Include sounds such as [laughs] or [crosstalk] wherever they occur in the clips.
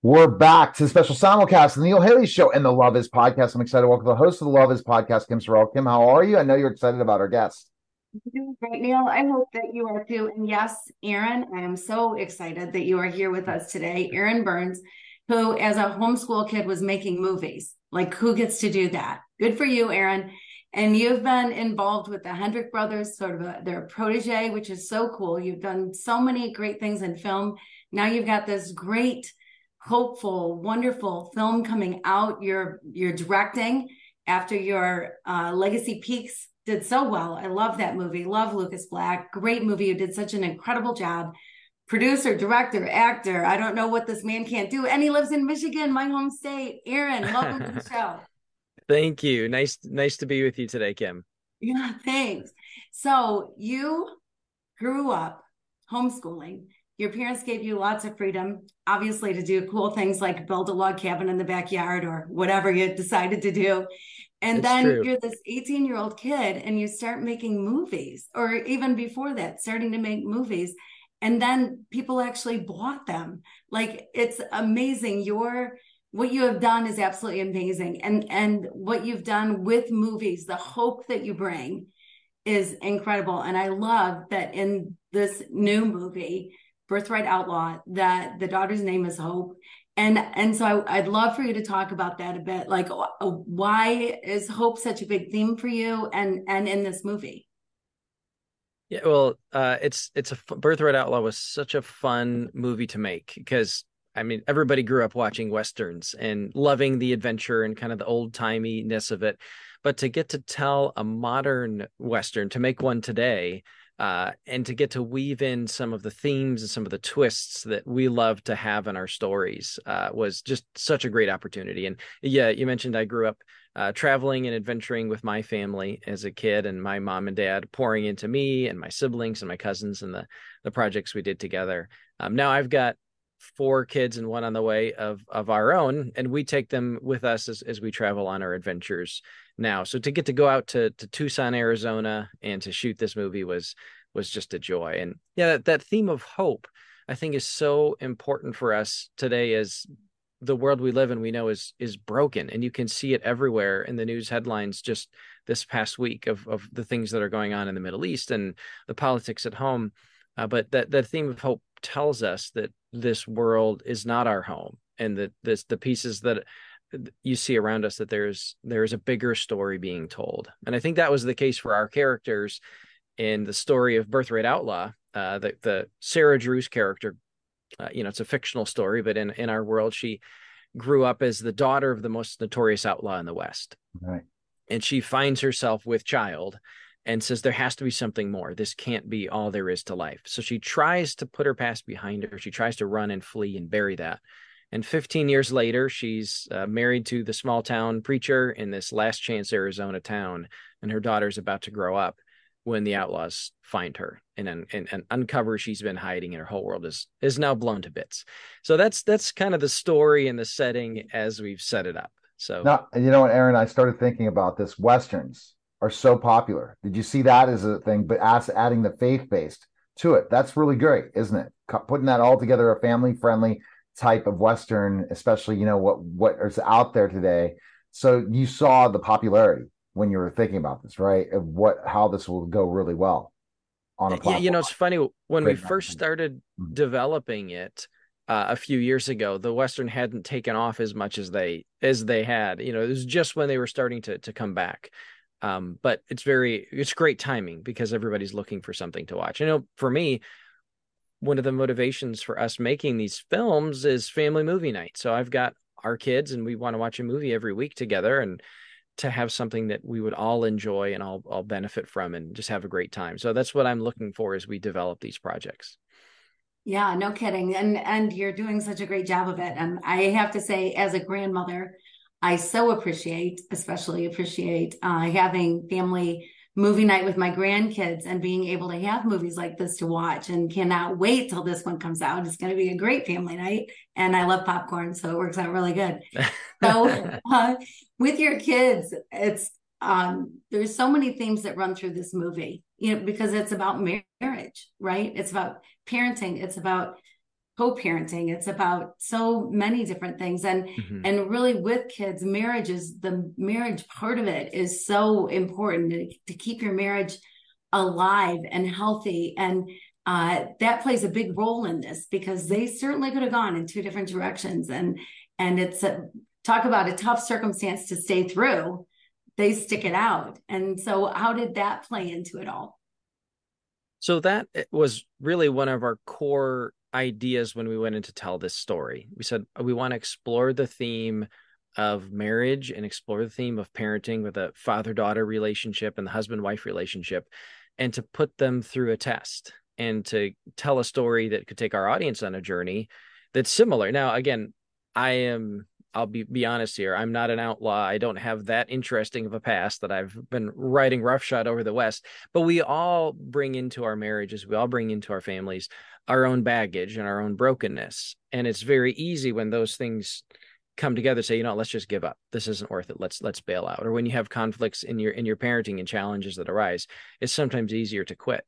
We're back to the special simulcast the Neil Haley Show and the Love Is podcast. I'm excited to welcome the host of the Love Is podcast, Kim Sorrelle. Kim, how are you? I know you're excited about our guest. Doing great, Neil. I hope that you are too. And yes, Aaron, I am so excited that you are here with us today. Aaron Burns, who, as a homeschool kid, was making movies. Like, who gets to do that? Good for you, Aaron. And you've been involved with the Kendrick brothers, sort of a, their protege, which is so cool. You've done so many great things in film. Now you've got this great hopeful, wonderful film coming out. You're you're directing after your uh, Legacy Peaks did so well. I love that movie. Love Lucas Black. Great movie. You did such an incredible job. Producer, director, actor. I don't know what this man can't do. And he lives in Michigan, my home state. Aaron, welcome to the [laughs] show. Thank you. Nice, nice to be with you today, Kim. Yeah, thanks. So you grew up homeschooling your parents gave you lots of freedom, obviously, to do cool things like build a log cabin in the backyard or whatever you decided to do. And it's then true. you're this 18 year old kid and you start making movies, or even before that, starting to make movies. And then people actually bought them. Like it's amazing. Your what you have done is absolutely amazing. And and what you've done with movies, the hope that you bring is incredible. And I love that in this new movie, Birthright Outlaw, that the daughter's name is Hope. And and so I, would love for you to talk about that a bit. Like, uh, why is hope such a big theme for you, and and in this movie? Yeah, well, uh, it's it's a Birthright Outlaw was such a fun movie to make because I mean everybody grew up watching westerns and loving the adventure and kind of the old timiness of it, but to get to tell a modern western to make one today uh, and to get to weave in some of the themes and some of the twists that we love to have in our stories uh, was just such a great opportunity. And yeah, you mentioned I grew up uh, traveling and adventuring with my family as a kid, and my mom and dad pouring into me and my siblings and my cousins and the the projects we did together. Um, now I've got four kids and one on the way of of our own, and we take them with us as as we travel on our adventures now. So to get to go out to to Tucson, Arizona, and to shoot this movie was was just a joy. And yeah, that, that theme of hope, I think, is so important for us today as the world we live in we know is is broken and you can see it everywhere in the news headlines just this past week of of the things that are going on in the Middle East and the politics at home uh, but that that theme of hope tells us that this world is not our home and that this the pieces that you see around us that there's there's a bigger story being told. And i think that was the case for our characters in the story of birthright outlaw uh, the, the sarah drew's character. Uh, you know it's a fictional story but in, in our world she grew up as the daughter of the most notorious outlaw in the west. Right. And she finds herself with child and says there has to be something more. This can't be all there is to life. So she tries to put her past behind her. She tries to run and flee and bury that and 15 years later, she's uh, married to the small town preacher in this last chance Arizona town, and her daughter's about to grow up when the outlaws find her and, and, and uncover she's been hiding and her whole world is is now blown to bits. So that's that's kind of the story and the setting as we've set it up. So now, you know what, Aaron, I started thinking about this. Westerns are so popular. Did you see that as a thing? But as adding the faith based to it, that's really great, isn't it? Putting that all together, a family friendly type of western especially you know what what is out there today. So you saw the popularity when you were thinking about this right? Of what how this will go really well on a platform. you know it's funny when Great we first started mm-hmm. developing it uh, a few years ago the western hadn't taken off as much as they as they had. You know it was just when they were starting to to come back. Um, but it's very it's great timing because everybody's looking for something to watch. You know for me one of the motivations for us making these films is family movie night. So I've got our kids and we want to watch a movie every week together and to have something that we would all enjoy and all, all benefit from and just have a great time. So that's what I'm looking for as we develop these projects. Yeah, no kidding. And and you're doing such a great job of it. And I have to say, as a grandmother, I so appreciate, especially appreciate uh, having family movie night with my grandkids and being able to have movies like this to watch and cannot wait till this one comes out. It's going to be a great family night. And I love popcorn, so it works out really good. [laughs] So uh, with your kids, it's um, there's so many themes that run through this movie, you know, because it's about marriage, right? It's about parenting. It's about co-parenting. It's about so many different things. And mm-hmm. and really with kids marriage is the marriage part of it is so important to, to keep your marriage alive and healthy. And uh, that plays a big role in this because they certainly could have gone in two different directions. And and it's a, talk about a tough circumstance to stay through. They stick it out. And so how did that play into it all? So that was really one of our core ideas when we went in to tell this story we said uh, we want to explore the theme of marriage and explore the theme of parenting with a father daughter relationship and the husband wife relationship and to put them through a test and to tell a story that could take our audience on a journey that's similar. Now, again, I am I'll be be honest here. I'm not an outlaw. I don't have that interesting of a past that I've been riding roughshod over the West. But we all bring into our marriages, we all bring into our families our own baggage and our own brokenness. And it's very easy when those things come together say you know let's just give up. This isn't worth it. Let's let's bail out. Or when you have conflicts in your in your parenting and challenges that arise it's sometimes easier to quit.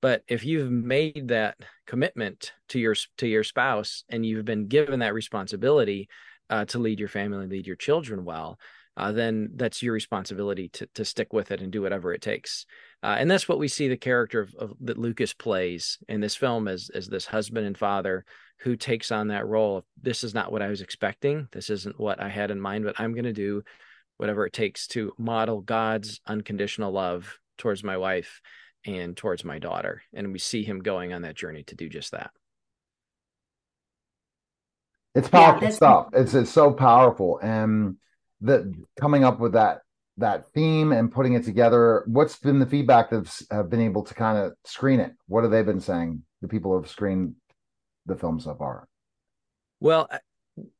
But if you've made that commitment to your to your spouse and you've been given that responsibility uh, to lead your family and lead your children well uh, then that's your responsibility to to stick with it and do whatever it takes uh, and that's what we see the character of, of, that Lucas plays in this film as as this husband and father who takes on that role of this is not what I was expecting. This isn't what I had in mind, but I'm going to do whatever it takes to model God's unconditional love towards my wife and towards my daughter. And we see him going on that journey to do just that. It's powerful yeah, stuff. It's it's so powerful. And the coming up with that that theme and putting it together, what's been the feedback that have been able to kind of screen it? What have they been saying? The people who have screened the film so far? Well, uh,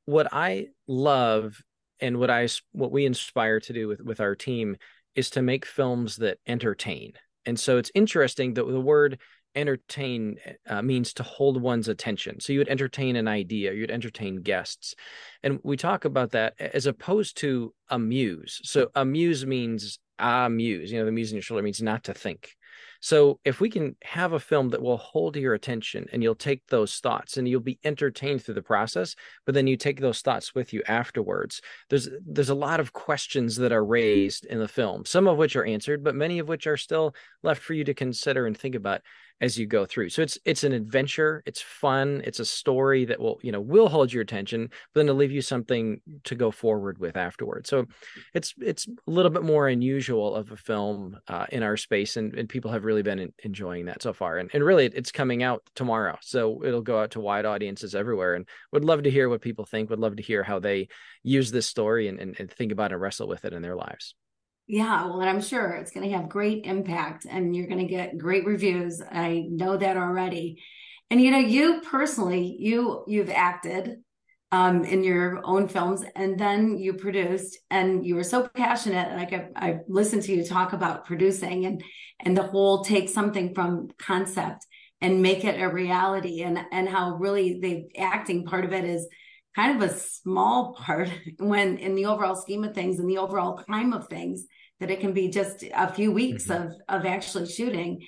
what I love and what I what we inspire to do with with our team is to make films that entertain. And so it's interesting that the word entertain uh, means to hold one's attention. So you would entertain an idea, you'd entertain guests. And we talk about that as opposed to amuse. So amuse means amuse, you know, the muse in your shoulder means not to think. So if we can have a film that will hold your attention and you'll take those thoughts and you'll be entertained through the process, but then you take those thoughts with you afterwards. There's there's a lot of questions that are raised in the film, some of which are answered, but many of which are still left for you to consider and think about as you go through. So it's it's an adventure, it's fun, it's a story that will, you know, will hold your attention, but then to leave you something to go forward with afterwards. So it's it's a little bit more unusual of a film uh, in our space and, and people have really been enjoying that so far. And and really it's coming out tomorrow. So it'll go out to wide audiences everywhere and would love to hear what people think, would love to hear how they use this story and, and, and think about and wrestle with it in their lives. Yeah, well, and I'm sure it's going to have great impact and you're going to get great reviews. I know that already. And you know, you personally, you you've acted um, in your own films and then you produced and you were so passionate like I, I listened to you talk about producing and and the whole take something from concept and make it a reality and and how really the acting part of it is kind of a small part [laughs] when in the overall scheme of things and the overall time of things that it can be just a few weeks mm-hmm. of of actually shooting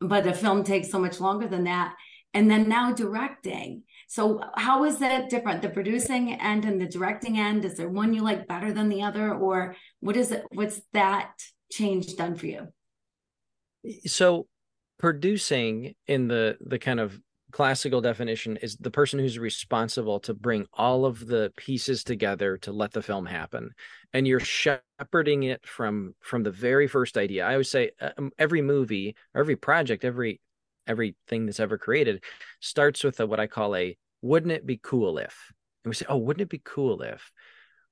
but the film takes so much longer than that and then now directing. So how is that different the producing end and the directing end? Is there one you like better than the other or what is it what's that change done for you? So producing in the the kind of classical definition is the person who's responsible to bring all of the pieces together to let the film happen. And you're shepherding it from from the very first idea. I always say uh, um, every movie every project every everything that's ever created starts with a, what i call a wouldn't it be cool if? And we say oh wouldn't it be cool if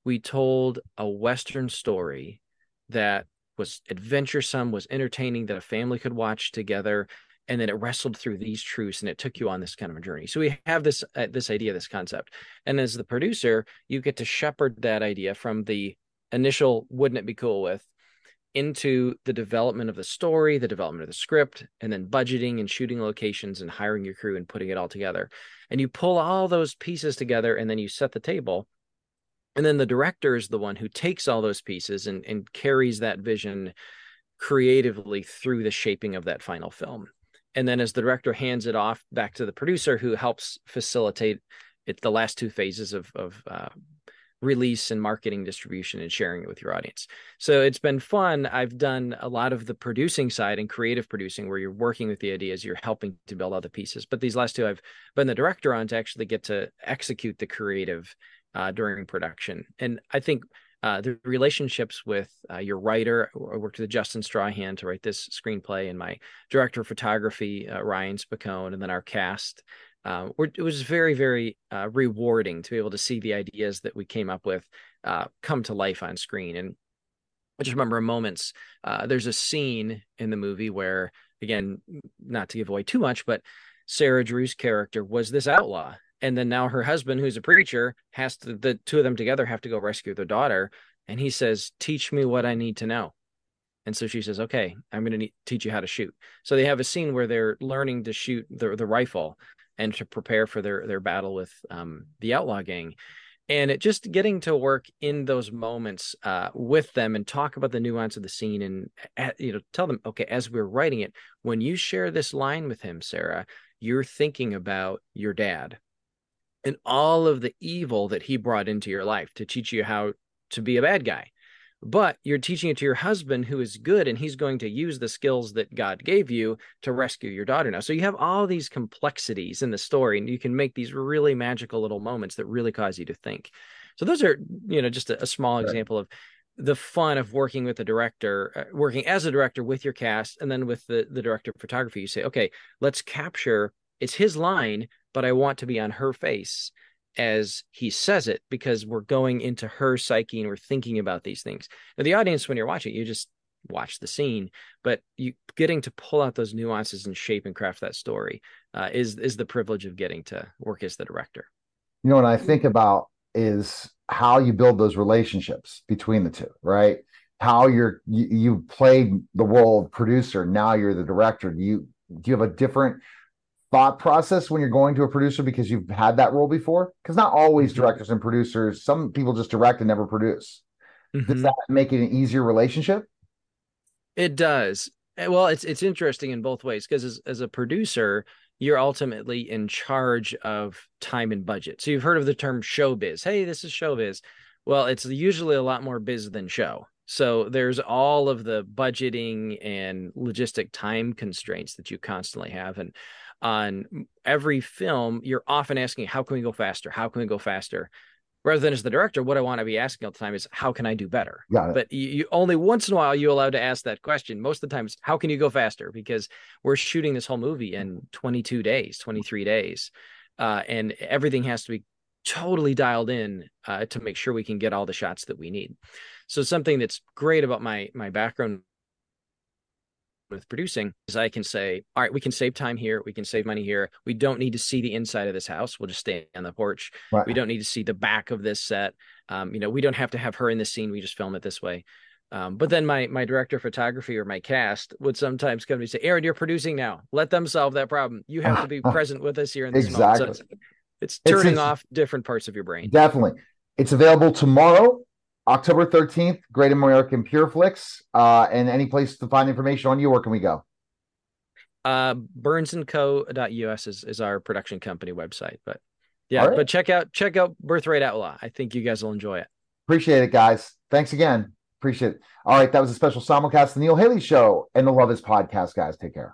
we told a western story that was adventuresome was entertaining that a family could watch together and then it wrestled through these truths and it took you on this kind of a journey? So we have this uh, this idea this concept. And as the producer you get to shepherd that idea from the initial wouldn't it be cool with into the development of the story the development of the script and then budgeting and shooting locations and hiring your crew and putting it all together. And you pull all those pieces together and then you set the table. And then the director is the one who takes all those pieces and, and carries that vision creatively through the shaping of that final film. And then as the director hands it off back to the producer who helps facilitate it the last two phases of of uh, release and marketing distribution and sharing it with your audience. So it's been fun. I've done a lot of the producing side and creative producing where you're working with the ideas you're helping to build all the pieces. But these last two i've been the director on to actually get to execute the creative uh, during production. And i think uh, the relationships with uh, your writer. I worked with Justin Strahan to write this screenplay, and my director of photography, uh, Ryan Spicone, and then our cast. Uh, it was very, very uh, rewarding to be able to see the ideas that we came up with uh, come to life on screen. And I just remember moments. there's a scene in the movie where, again, not to give away too much, but Sarah Drew's character was this outlaw and then now her husband who's a preacher has to the two of them together have to go rescue their daughter. And he says teach me what i need to know. And so she says okay i'm going to teach you how to shoot. So they have a scene where they're learning to shoot the, the rifle and to prepare for their their battle with um, the outlaw gang. And it just getting to work in those moments uh, with them and talk about the nuance of the scene and you know tell them okay as we're writing it when you share this line with him sarah you're thinking about your dad and all of the evil that he brought into your life to teach you how to be a bad guy. But you're teaching it to your husband who is good and he's going to use the skills that God gave you to rescue your daughter now. So you have all these complexities in the story and you can make these really magical little moments that really cause you to think. So those are, you know, just a, a small right. example of the fun of working with a director, uh, working as a director with your cast and then with the the director of photography. You say, "Okay, let's capture it's his line, but I want to be on her face as he says it because we're going into her psyche and we're thinking about these things. Now, the audience, when you're watching, you just watch the scene, but you getting to pull out those nuances and shape and craft that story uh, is is the privilege of getting to work as the director. You know, what I think about is how you build those relationships between the two, right? How you're you, you played the role of producer, now you're the director. Do you do you have a different thought process when you're going to a producer because you've had that role before? Because not always mm-hmm. directors and producers, some people just direct and never produce. Mm-hmm. Does that make it an easier relationship? It does. Eh, well, it's it's interesting in both ways because as, as a producer, you're ultimately in charge of time and budget. So you've heard of the term showbiz. Hey, this is showbiz. Well, it's usually a lot more biz than show. So there's all of the budgeting and logistic time constraints that you constantly have. And on every film, you're often asking, how can we go faster? How can we go faster? Rather than as the director, what I want to be asking all the time is, how can I do better? But you, you, only once in a while you're allowed to ask that question. Most of the times, how can you go faster? Because we're shooting this whole movie in 22 days, 23 days, uh, and everything has to be totally dialed in uh, to make sure we can get all the shots that we need. So something that's great about my my background with producing is I can say, all right, we can save time here. We can save money here. We don't need to see the inside of this house. We'll just stay on the porch. Right. We don't need to see the back of this set. Um, you know, we don't have to have her in the scene. We just film it this way. Um, but then my my director of photography or my cast would sometimes come to me and say, Aaron, you're producing now. Let them solve that problem. You have to be [laughs] present with us here in this exactly. moment. So it's turning it's, off different parts of your brain. Definitely. It's available tomorrow October 13th, Great American Pureflix. Uh, and any place to find information on you, where can we go? Uh, burnsandco.us is, is our production company website. But yeah, right. but check out check out Birthright Outlaw. I think you guys will enjoy it. Appreciate it, guys. Thanks again. Appreciate it. All right, that was a special simulcast, the Neil Haley Show and the Love Is podcast, guys. Take care.